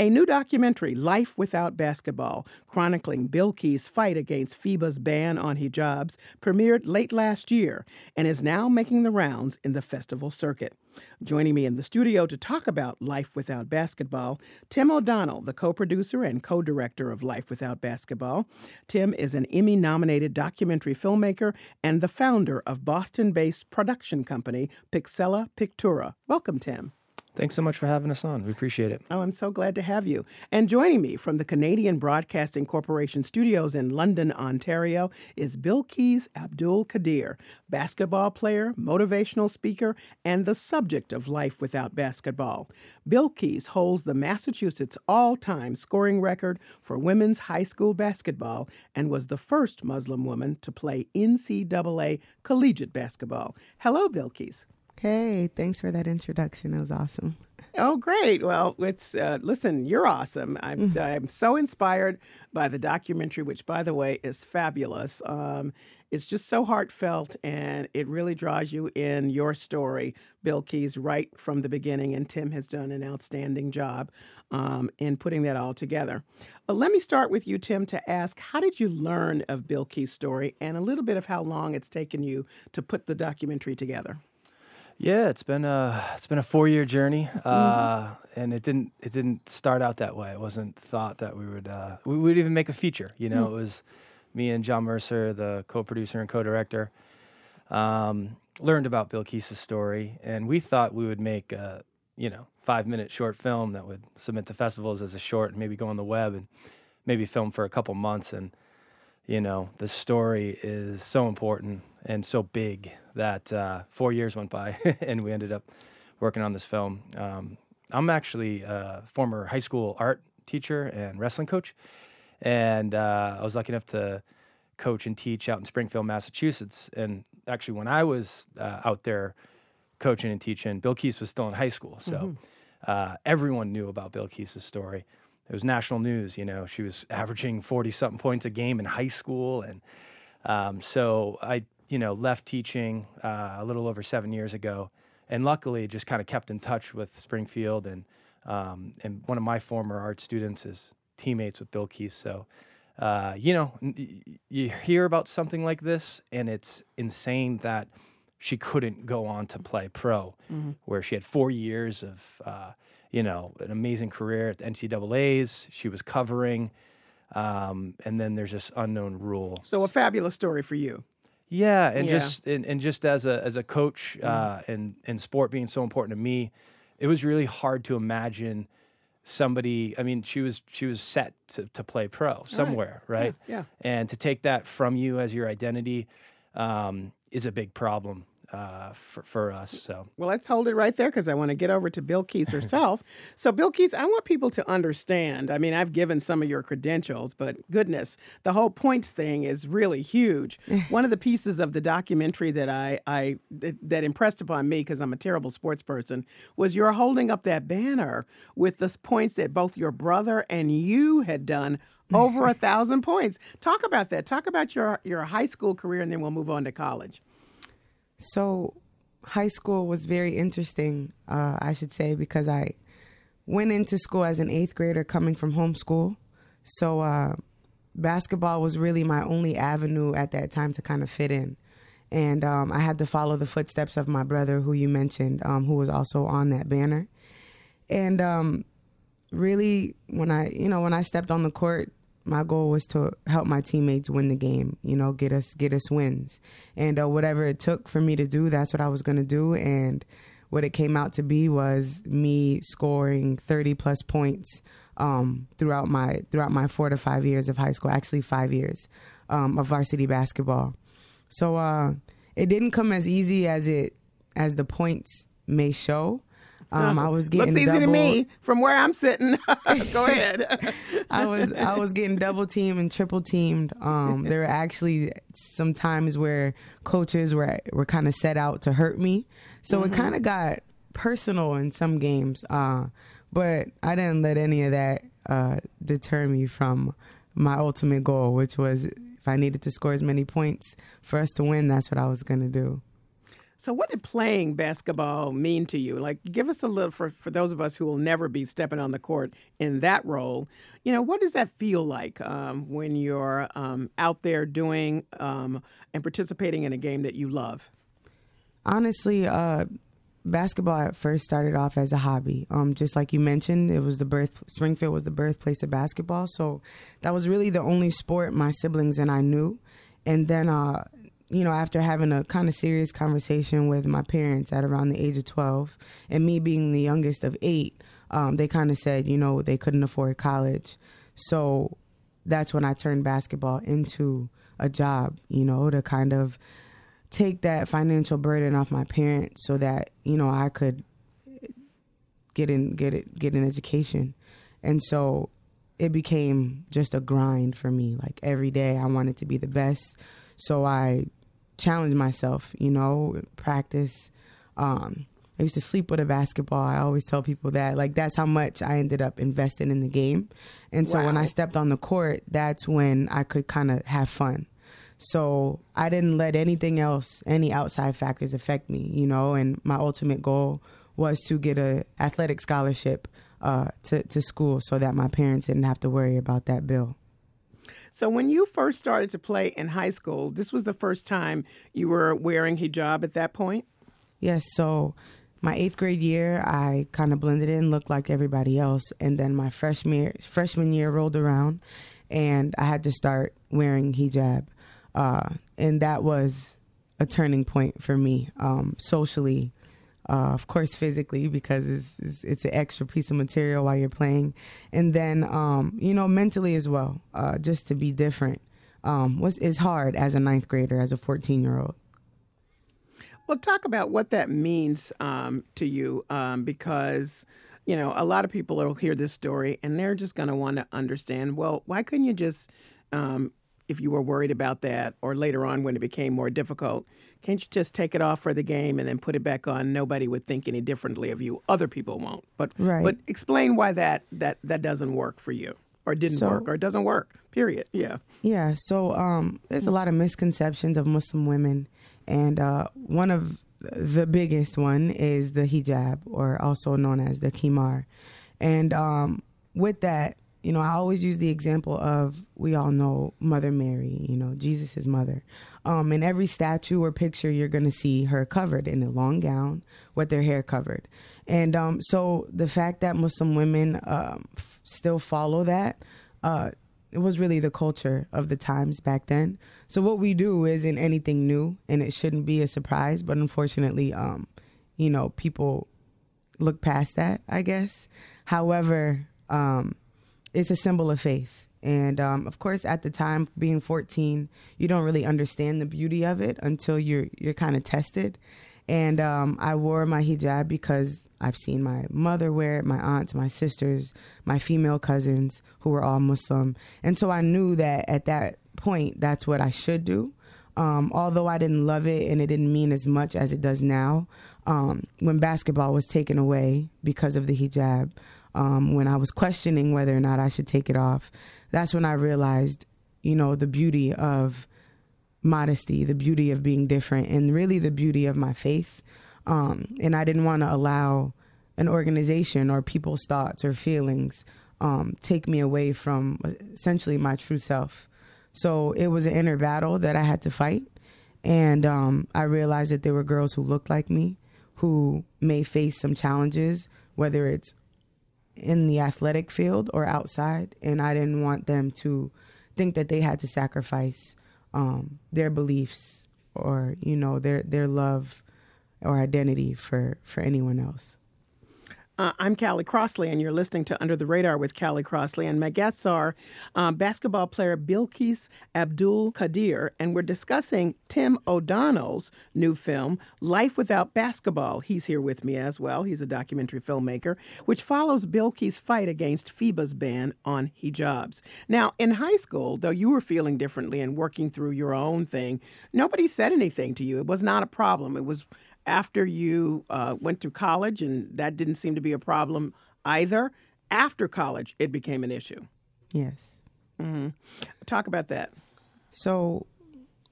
A new documentary, Life Without Basketball, chronicling Bilquis' fight against FIBA's ban on hijabs, premiered late last year and is now making the rounds in the festival circuit. Joining me in the studio to talk about Life Without Basketball, Tim O'Donnell, the co producer and co director of Life Without Basketball. Tim is an Emmy nominated documentary filmmaker and the founder of Boston based production company Pixella Pictura. Welcome, Tim. Thanks so much for having us on. We appreciate it. Oh, I'm so glad to have you. And joining me from the Canadian Broadcasting Corporation studios in London, Ontario, is Bilquis Abdul Qadir, basketball player, motivational speaker, and the subject of Life Without Basketball. Bilquis holds the Massachusetts all time scoring record for women's high school basketball and was the first Muslim woman to play NCAA collegiate basketball. Hello, Bilquis. Hey, thanks for that introduction. It was awesome. Oh, great. Well, it's uh, listen, you're awesome. I'm, mm-hmm. I'm so inspired by the documentary, which, by the way, is fabulous. Um, it's just so heartfelt and it really draws you in your story, Bilquis, right from the beginning. And Tim has done an outstanding job um, in putting that all together. Uh, let me start with you, Tim, to ask how did you learn of Bilquis' story and a little bit of how long it's taken you to put the documentary together? Yeah, it's been a it's been a four year journey, mm-hmm. uh, and it didn't it didn't start out that way. It wasn't thought that we would uh, we would even make a feature. You know, mm-hmm. it was me and John Mercer, the co producer and co director, um, learned about Bilquis' story, and we thought we would make a you know five minute short film that would submit to festivals as a short, and maybe go on the web and maybe film for a couple months and you know, the story is so important and so big that uh, four years went by and we ended up working on this film. Um, I'm actually a former high school art teacher and wrestling coach, and uh, I was lucky enough to coach and teach out in Springfield, Massachusetts. And actually, when I was uh, out there coaching and teaching, Bilquis was still in high school, so mm-hmm. Uh, everyone knew about Bilquis' story it was national news. You know, she was averaging forty something points a game in high school, and um, so I, you know, left teaching uh, a little over seven years ago, and luckily just kind of kept in touch with Springfield, and um, and one of my former art students is teammates with Bilquis. So, uh, you know, you hear about something like this, and it's insane that she couldn't go on to play pro, mm-hmm. where she had four years of uh, you know, an amazing career at the NCAA's. She was covering, um, and then there's this unknown rule. So a fabulous story for you. Yeah, and yeah. just and, and just as a as a coach mm. uh, and and sport being so important to me, it was really hard to imagine somebody. I mean, she was she was set to to play pro somewhere, right? Yeah. And to take that from you as your identity um, is a big problem uh, for for us. So Well, let's hold it right there because I want to get over to Bilquis herself. so, Bilquis, I want people to understand. I mean, I've given some of your credentials, but goodness, the whole points thing is really huge. One of the pieces of the documentary that I, I that, that impressed upon me because I'm a terrible sports person was you're holding up that banner with the points that both your brother and you had done over a thousand points. Talk about that. Talk about your your high school career, and then we'll move on to college. So, high school was very interesting, uh, I should say, because I went into school as an eighth grader coming from homeschool. So, uh, basketball was really my only avenue at that time to kind of fit in. And um, I had to follow the footsteps of my brother, who you mentioned, um, who was also on that banner. And um, really, when I, you know, when I stepped on the court, my goal was to help my teammates win the game. You know, get us get us wins, and uh, whatever it took for me to do, that's what I was going to do. And what it came out to be was me scoring thirty plus points um, throughout my throughout my four to five years of high school. Actually, five years um, of varsity basketball. So uh, it didn't come as easy as it as the points may show. Um, I was getting looks easy to me from where I'm sitting. Go ahead. I was I was getting double teamed and triple teamed. Um, there were actually some times where coaches were were kind of set out to hurt me, so it Mhm. kind of got personal in some games. Uh, but I didn't let any of that uh, deter me from my ultimate goal, which was if I needed to score as many points for us to win, that's what I was gonna do. So, what did playing basketball mean to you? Like, give us a little for for those of us who will never be stepping on the court in that role. You know, what does that feel like um, when you're um, out there doing um, and participating in a game that you love? Honestly, uh, basketball at first started off as a hobby. Um, just like you mentioned, it was the birth. Springfield was the birthplace of basketball, so that was really the only sport my siblings and I knew. And then, uh, you know, after having a kind of serious conversation with my parents at around the age of twelve, and me being the youngest of eight, um, they kind of said, you know, they couldn't afford college, so that's when I turned basketball into a job. You know, to kind of take that financial burden off my parents so that you know I could get in get it get an education. And so it became just a grind for me. Like every day I wanted to be the best so I challenged myself you know practice um I used to sleep with a basketball. I always tell people that like that's how much I ended up investing in the game. And so when I stepped on the court, that's when I could kind of have fun. So I didn't let anything else, any outside factors affect me, you know, and my ultimate goal was to get a athletic scholarship uh, to, to school so that my parents didn't have to worry about that bill. So, when you first started to play in high school, this was the first time you were wearing hijab at that point. Yes, so my eighth grade year, I kind of blended in, looked like everybody else, and then my freshman year, freshman year rolled around, and I had to start wearing hijab, uh, and that was a turning point for me um, socially. Uh, of course, physically because it's, it's it's an extra piece of material while you're playing, and then um, you know mentally as well. Uh, just to be different um, was is hard as a ninth grader, as a 14 year old. Well, talk about what that means um, to you um, because, you know, a lot of people will hear this story and they're just going to want to understand well, why couldn't you just, um, if you were worried about that or later on when it became more difficult, can't you just take it off for the game and then put it back on? Nobody would think any differently of you. Other people won't. But, Right. but explain why that, that, that doesn't work for you or didn't So- work or it doesn't work, period. Yeah. Yeah, so um, there's a lot of misconceptions of Muslim women, and uh, one of the biggest one is the hijab, or also known as the khimar. And um, with that, you know, I always use the example of we all know Mother Mary, you know, Jesus' mother. Um, in every statue or picture, you're going to see her covered in a long gown with their hair covered. And um, so the fact that Muslim women um, f- still follow that, uh, it was really the culture of the times back then. So what we do isn't anything new, and it shouldn't be a surprise. But unfortunately, um, you know, people look past that, I guess. However, um, it's a symbol of faith. And um, of course, at the time, being 14, you don't really understand the beauty of it until you're you're kind of tested. And um, I wore my hijab because I've seen my mother wear it, my aunts, my sisters, my female cousins who were all Muslim, and so I knew that at that point, that's what I should do. Um, although I didn't love it and it didn't mean as much as it does now, um, when basketball was taken away because of the hijab, um, when I was questioning whether or not I should take it off, that's when I realized, you know, the beauty of modesty, the beauty of being different, and really the beauty of my faith. Um, and I didn't want to allow an organization or people's thoughts or feelings um, take me away from essentially my true self. So it was an inner battle that I had to fight. And um, I realized that there were girls who looked like me who may face some challenges, whether it's in the athletic field or outside. And I didn't want them to think that they had to sacrifice um, their beliefs or, you know, their, their love or identity for, for anyone else. Uh, I'm Callie Crossley, and you're listening to Under the Radar with Callie Crossley. And my guests are uh, basketball player Bilquis Abdul Qadir, and we're discussing Tim O'Donnell's new film, Life Without Basketball. He's here with me as well. He's a documentary filmmaker, which follows Bilquis' fight against FIBA's ban on hijabs. Now, in high school, though you were feeling differently and working through your own thing, nobody said anything to you. It was not a problem. It was after you uh, went to college, and that didn't seem to be a problem either. After college, it became an issue. Yes. Mm-hmm. Talk about that. So,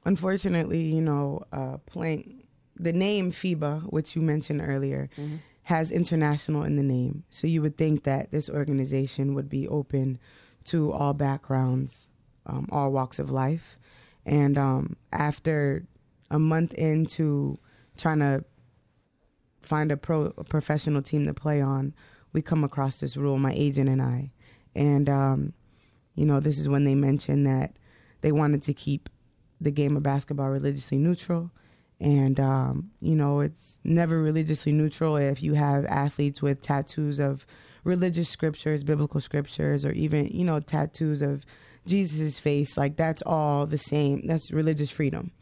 unfortunately, you know, uh, playing the name FIBA, which you mentioned earlier, mm-hmm. has international in the name. So you would think that this organization would be open to all backgrounds, um, all walks of life. And um, after a month into trying to find a pro a professional team to play on, we come across this rule, my agent and I. And um, you know, this is when they mentioned that they wanted to keep the game of basketball religiously neutral. And um, you know, it's never religiously neutral if you have athletes with tattoos of religious scriptures, biblical scriptures, or even, you know, tattoos of Jesus' face, like that's all the same. That's religious freedom.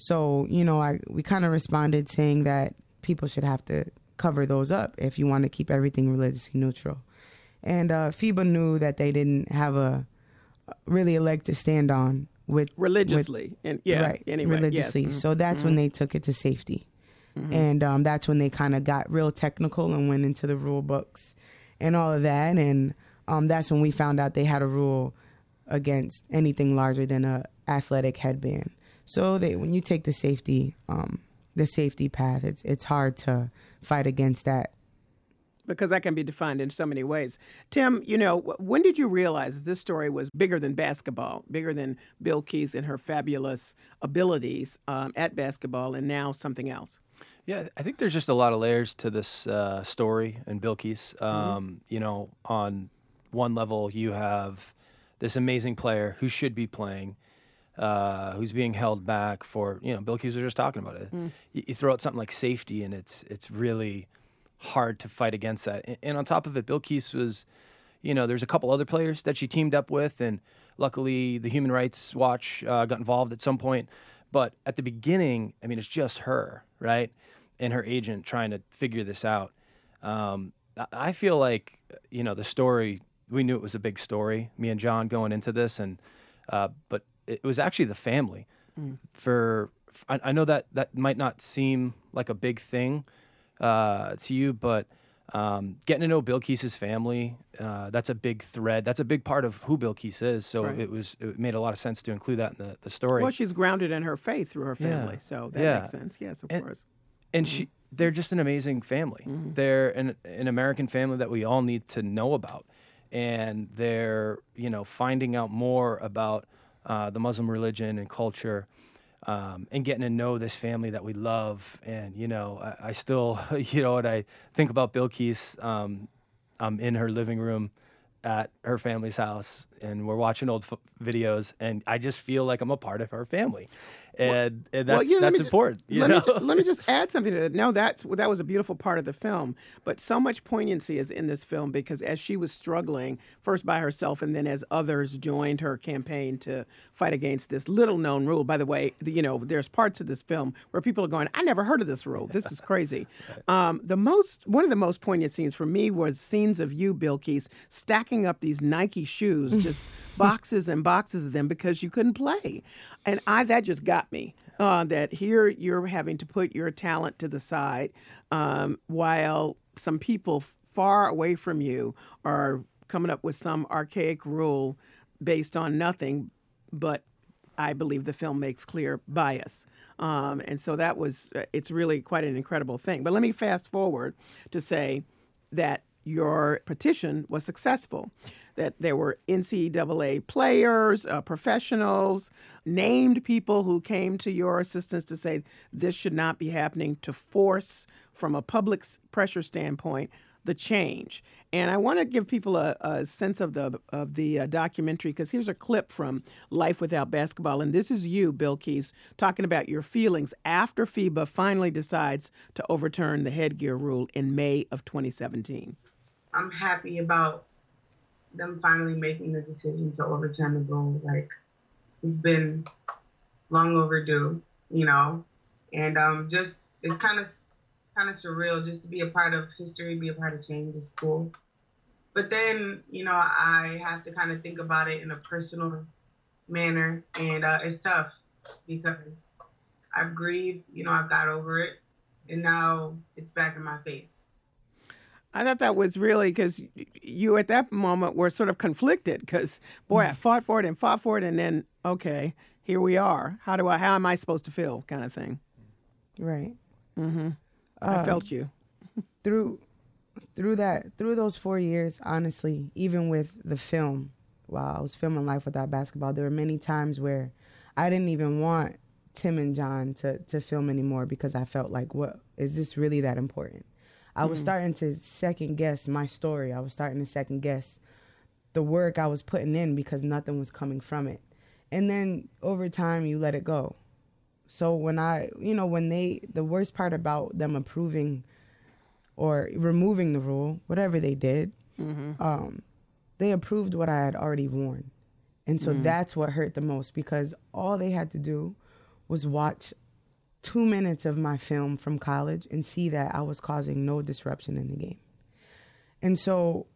So, you know, I we kind of responded saying that people should have to cover those up if you want to keep everything religiously neutral. And uh, FIBA knew that they didn't have a really a leg to stand on with religiously, with, and yeah, right, anyway, religiously. Yes. So that's mm-hmm. when they took it to safety, mm-hmm. and um, that's when they kind of got real technical and went into the rule books and all of that. And um, that's when we found out they had a rule against anything larger than a athletic headband. So they, when you take the safety, um, the safety path, it's it's hard to fight against that because that can be defined in so many ways. Tim, you know, when did you realize this story was bigger than basketball, bigger than Bilquis and her fabulous abilities um, at basketball, and now something else? Yeah, I think there's just a lot of layers to this uh, story and Bill Mm-hmm. Um, mm-hmm. You know, on one level, you have this amazing player who should be playing uh, who's being held back for you know Bilquis was just talking about it. Mm. You, you, throw out something like safety, and it's it's really hard to fight against that. And, and on top of it, Bilquis was, you know, there's a couple other players that she teamed up with, and luckily the Human Rights Watch uh, got involved at some point. But at the beginning, I mean, it's just her, right, and her agent trying to figure this out. Um, I feel like you know the story. We knew it was a big story. Me and John going into this, and uh, but it was actually the family. Mm. For I, I, know that that might not seem like a big thing uh, to you, but um, getting to know Bilquis's family, uh, that's a big thread. That's a big part of who Bilquis is. So right. it was it made a lot of sense to include that in the, the story. Well, she's grounded in her faith through her family, yeah. so that yeah. makes sense. Yes, of and, course. And mm-hmm. she they're just an amazing family. Mm-hmm. They're an, an American family that we all need to know about. And they're, you know, finding out more about uh, the Muslim religion and culture, um, and getting to know this family that we love. And you know, I, I still, you know, what I think about Bilquis, um, I'm in her living room at her family's house, and we're watching old f- videos, and I just feel like I'm a part of her family. And and Well, that's know, let that's important. you let, know? me ju- let me just add something to that. No, that's that was a beautiful part of the film, but so much poignancy is in this film because as she was struggling first by herself, and then as others joined her campaign to fight against this little known rule. By the way, you know, there's parts of this film where people are going, "I never heard of this rule. This is crazy." um, the most one of the most poignant scenes for me was scenes of you, Bilquis, stacking up these Nike shoes, just boxes and boxes of them because you couldn't play, and I that just got me. Uh, that here you're having to put your talent to the side um, while some people far away from you are coming up with some archaic rule based on nothing but I believe the film makes clear bias. Um, and so that was, uh, it's really quite an incredible thing. But let me fast forward to say that your petition was successful, that there were NCAA players, uh, professionals, named people who came to your assistance to say this should not be happening, to force, from a public pressure standpoint, the change. And I want to give people a, a sense of the of the uh, documentary because here's a clip from Life Without Basketball, and this is you, Bilquis, talking about your feelings after FIBA finally decides to overturn the headgear rule in May of 2017. I'm happy about them finally making the decision to overturn the rule. Like it's been long overdue, you know, and um, just it's kind of kind of surreal just to be a part of history, be a part of change is cool. But then, you know, I have to kind of think about it in a personal manner, and uh, it's tough because I've grieved, you know, I've got over it, and now it's back in my face. I thought that was really because you at that moment were sort of conflicted because boy, I fought for it and fought for it, and then okay, here we are. How do I? How am I supposed to feel? Kind of thing. Right. Mm-hmm. I Um, felt you. through through that through those four years honestly even with the film while i was filming life without basketball there were many times where i didn't even want tim and john to, to film anymore because i felt like what is this really that important i was Mm. starting to second guess my story i was starting to second guess the work i was putting in because nothing was coming from it and then over time you let it go so when i you know when they the worst part about them approving or removing the rule, whatever they did, Mm-hmm. um, they approved what I had already worn. And so Mm. that's what hurt the most because all they had to do was watch two minutes of my film from college and see that I was causing no disruption in the game. And so,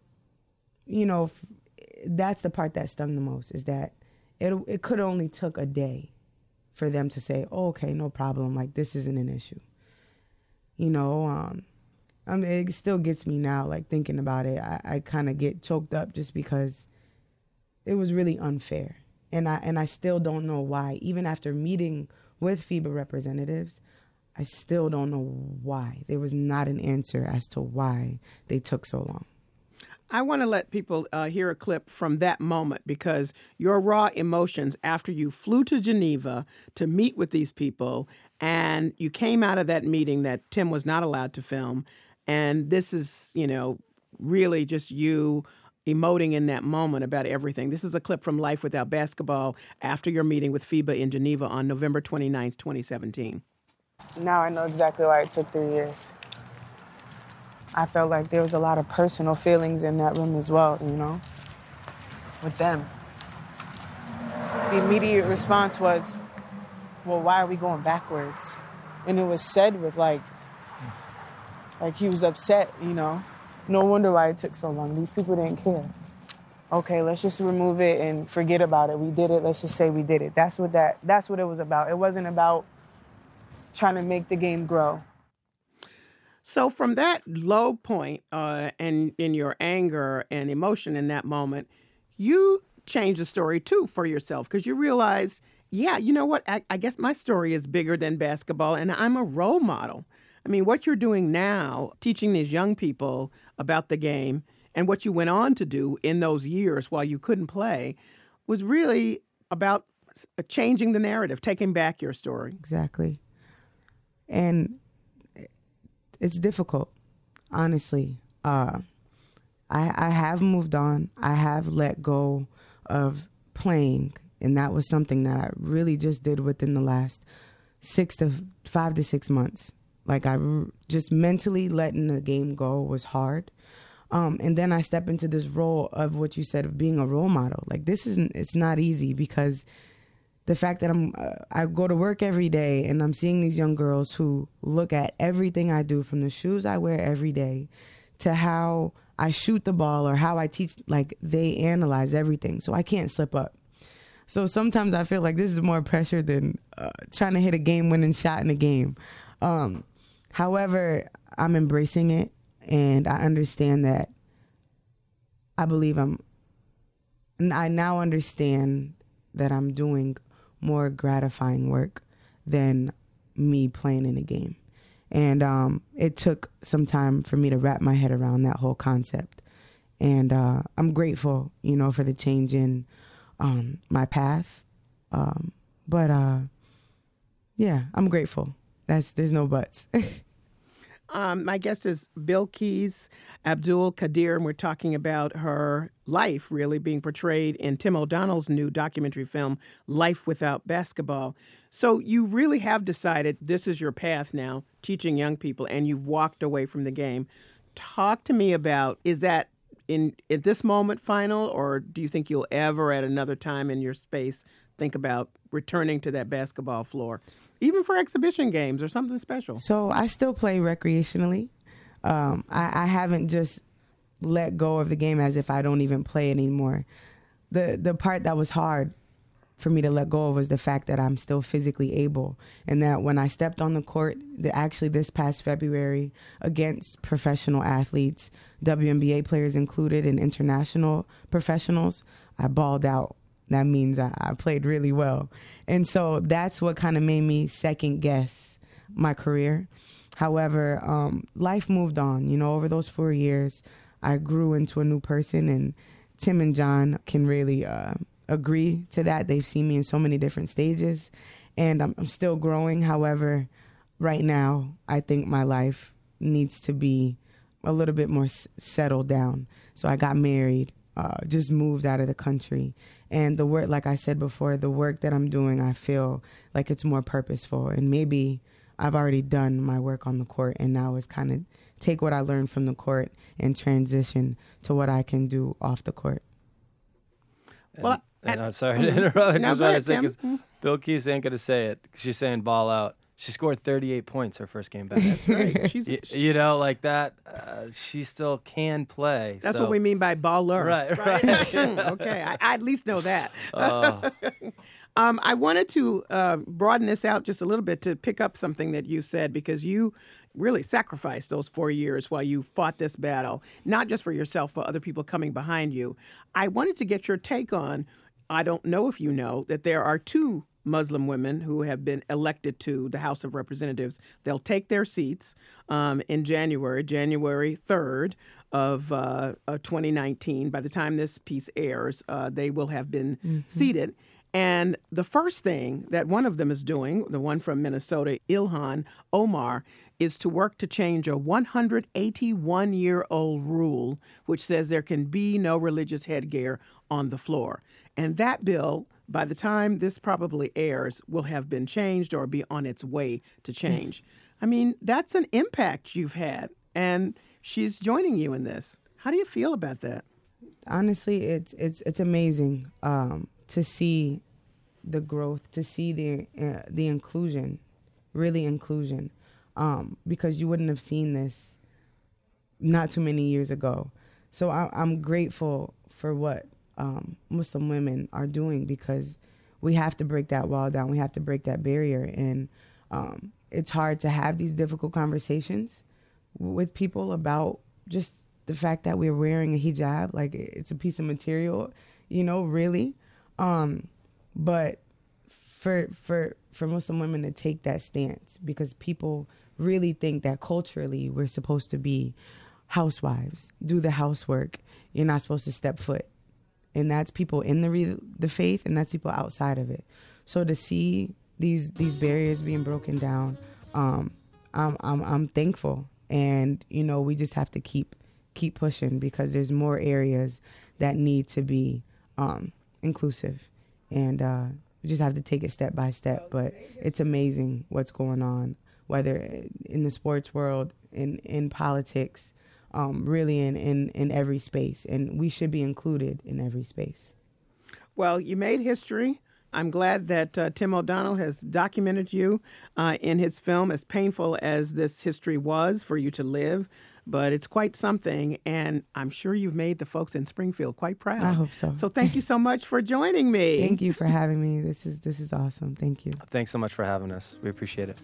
you know, that's the part that stung the most is that it it could only took a day for them to say, oh, "Okay, no problem. Like this isn't an issue." You know, um, I mean, it still gets me now. Like thinking about it, I, I kind of get choked up just because it was really unfair, and I and I still don't know why. Even after meeting with FIBA representatives, I still don't know why. There was not an answer as to why they took so long. I want to let people uh, hear a clip from that moment because your raw emotions after you flew to Geneva to meet with these people and you came out of that meeting that Tim was not allowed to film. And this is, you know, really just you emoting in that moment about everything. This is a clip from Life Without Basketball after your meeting with FIBA in Geneva on November 29th, 2017. Now I know exactly why it took three years. I felt like there was a lot of personal feelings in that room as well, you know, with them. The immediate response was, well, why are we going backwards? And it was said with like, like he was upset, you know. No wonder why it took so long. These people didn't care. Okay, let's just remove it and forget about it. We did it. Let's just say we did it. That's what that. That's what it was about. It wasn't about trying to make the game grow. So from that low point, uh, and in your anger and emotion in that moment, you changed the story too for yourself because you realized, yeah, you know what? I, I guess my story is bigger than basketball, and I'm a role model. I mean, what you're doing now, teaching these young people about the game, and what you went on to do in those years while you couldn't play, was really about changing the narrative, taking back your story. Exactly. And it's difficult, honestly. Uh, I, I have moved on. I have let go of playing and that was something that I really just did within the last six to five to six months. Like I just mentally letting the game go was hard. Um, and then I step into this role of what you said of being a role model. Like this isn't it's not easy because the fact that I'm uh, I go to work every day and I'm seeing these young girls who look at everything I do from the shoes I wear every day to how I shoot the ball or how I teach like they analyze everything. So I can't slip up. So sometimes I feel like this is more pressure than uh, trying to hit a game winning shot in a game. Um, however, I'm embracing it and I understand that I believe I'm I now understand that I'm doing more gratifying work than me playing in a game. And um, it took some time for me to wrap my head around that whole concept. And uh, I'm grateful, you know, for the change in um, my path. Um, but uh, yeah, I'm grateful. That's there's no buts. Um, my guest is Bilquis Abdul Qadir, and we're talking about her life really being portrayed in Tim O'Donnell's new documentary film, Life Without Basketball. So you really have decided this is your path now, teaching young people, and you've walked away from the game. Talk to me about is that in at this moment final, or do you think you'll ever at another time in your space think about returning to that basketball floor? Even for exhibition games or something special. So I still play recreationally. Um, I, I haven't just let go of the game as if I don't even play anymore. The the part that was hard for me to let go of was the fact that I'm still physically able, and that when I stepped on the court, the, actually this past February against professional athletes, WNBA players included, and international professionals, I balled out that means I, I played really well. And so that's what kind of made me second guess my career. However, um, life moved on. You know, over those four years, I grew into a new person, and Tim and John can really uh, agree to that. They've seen me in so many different stages, and I'm, I'm still growing. However, right now, I think my life needs to be a little bit more s- settled down. So I got married, uh, just moved out of the country, and the work like i said before the work that i'm doing i feel like it's more purposeful and maybe i've already done my work on the court and now it's kind of take what i learned from the court and transition to what i can do off the court well and, and I'm sorry to interrupt. I just wanted to say because Bilquis ain't gonna say it. She's saying ball out. She scored 38 points her first game back. That's right. She's, you, you know, like that. Uh, she still can play. That's so. what we mean by baller. Right. Right. okay. I, I, at least know that. Oh. um, I wanted to uh, broaden this out just a little bit to pick up something that you said because you really sacrificed those four years while you fought this battle, not just for yourself, but other people coming behind you. I wanted to get your take on. I don't know if you know that there are two Muslim women who have been elected to the House of Representatives. They'll take their seats um, in January, January 3rd of uh, uh, 2019. By the time this piece airs, uh, they will have been mm-hmm. seated. And the first thing that one of them is doing, the one from Minnesota, Ilhan Omar, is to work to change a 181 year old rule which says there can be no religious headgear on the floor. And that bill by the time this probably airs, will have been changed or be on its way to change. I mean, that's an impact you've had, and she's joining you in this. How do you feel about that? Honestly, it's it's it's amazing um, to see the growth, to see the uh, the inclusion, really inclusion, um, because you wouldn't have seen this not too many years ago. So I, I'm grateful for what um, Muslim women are doing because we have to break that wall down. We have to break that barrier, and um, it's hard to have these difficult conversations with people about just the fact that we're wearing a hijab. Like it's a piece of material, you know, really. Um, but for for for Muslim women to take that stance because people really think that culturally we're supposed to be housewives, do the housework. You're not supposed to step foot and that's people in the re- the faith, and that's people outside of it. So to see these these barriers being broken down, um, I'm, I'm I'm thankful, and you know we just have to keep keep pushing because there's more areas that need to be um, inclusive, and uh, we just have to take it step by step. But it's amazing what's going on, whether in the sports world, in in politics, um, really in, in in every space, and we should be included in every space. Well, you made history. I'm glad that uh, Tim O'Donnell has documented you uh, in his film, as painful as this history was for you to live. But it's quite something, and I'm sure you've made the folks in Springfield quite proud. I hope so. So thank you so much for joining me. Thank you for having me. This is this is awesome. Thank you. Thanks so much for having us. We appreciate it.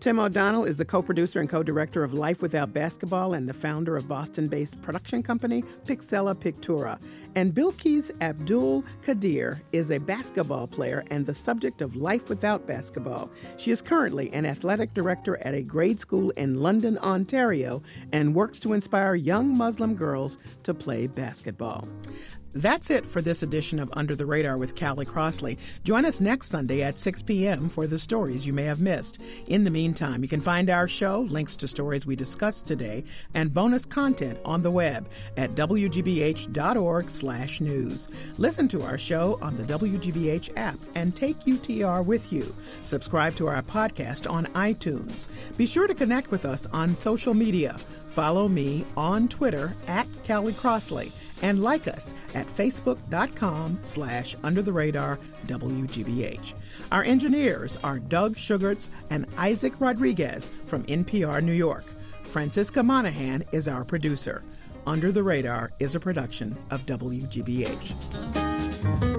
Tim O'Donnell is the co producer and co director of Life Without Basketball and the founder of Boston based production company Pixella Pictura. And Bilquis Abdul Qadir is a basketball player and the subject of Life Without Basketball. She is currently an athletic director at a grade school in London, Ontario, and works to inspire young Muslim girls to play basketball. That's it for this edition of Under the Radar with Callie Crossley. Join us next Sunday at 6 p.m. for the stories you may have missed. In the meantime, you can find our show, links to stories we discussed today, and bonus content on the web at wgbh.org/news. Listen to our show on the WGBH app and take UTR with you. Subscribe to our podcast on iTunes. Be sure to connect with us on social media. Follow me on Twitter at Callie Crossley and like us at facebook.com slash under the radar WGBH. Our engineers are Doug Sugarts and Isaac Rodriguez from NPR New York. Francisca Monahan is our producer. Under the Radar is a production of WGBH.